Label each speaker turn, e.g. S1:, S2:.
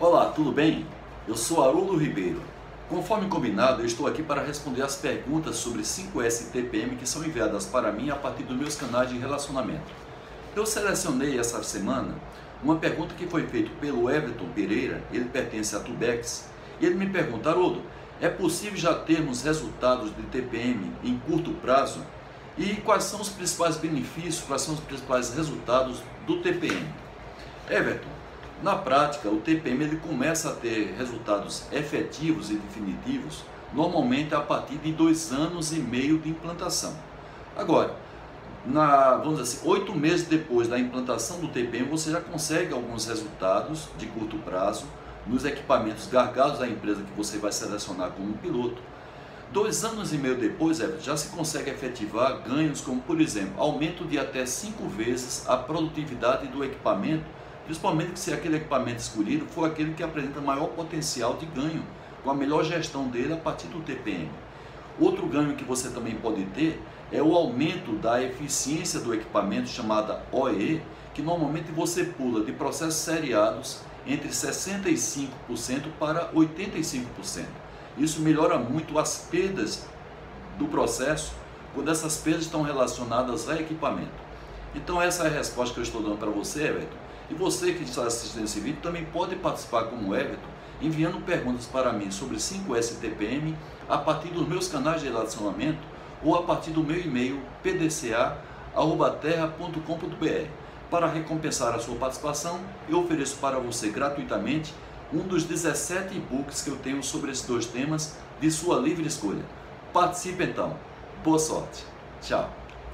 S1: Olá, tudo bem? Eu sou Haroldo Ribeiro. Conforme combinado, eu estou aqui para responder as perguntas sobre 5S TPM que são enviadas para mim a partir dos meus canais de relacionamento. Eu selecionei essa semana uma pergunta que foi feita pelo Everton Pereira, ele pertence a Tubex, e ele me pergunta, Haroldo, é possível já termos resultados de TPM em curto prazo? E quais são os principais benefícios, quais são os principais resultados do TPM? Everton, na prática, o TPM ele começa a ter resultados efetivos e definitivos normalmente a partir de dois anos e meio de implantação. Agora, na, vamos dizer assim, oito meses depois da implantação do TPM, você já consegue alguns resultados de curto prazo nos equipamentos gargalos da empresa que você vai selecionar como piloto. Dois anos e meio depois, já se consegue efetivar ganhos como, por exemplo, aumento de até cinco vezes a produtividade do equipamento principalmente se aquele equipamento escolhido for aquele que apresenta maior potencial de ganho, com a melhor gestão dele a partir do TPM. Outro ganho que você também pode ter é o aumento da eficiência do equipamento chamada OE, que normalmente você pula de processos seriados entre 65% para 85%. Isso melhora muito as perdas do processo quando essas perdas estão relacionadas a equipamento. Então essa é a resposta que eu estou dando para você, Everton. E você que está assistindo esse vídeo também pode participar como Everton, enviando perguntas para mim sobre 5S TPM a partir dos meus canais de relacionamento ou a partir do meu e-mail pdca.terra.com.br. Para recompensar a sua participação, eu ofereço para você gratuitamente um dos 17 e-books que eu tenho sobre esses dois temas de sua livre escolha. Participe então. Boa sorte. Tchau.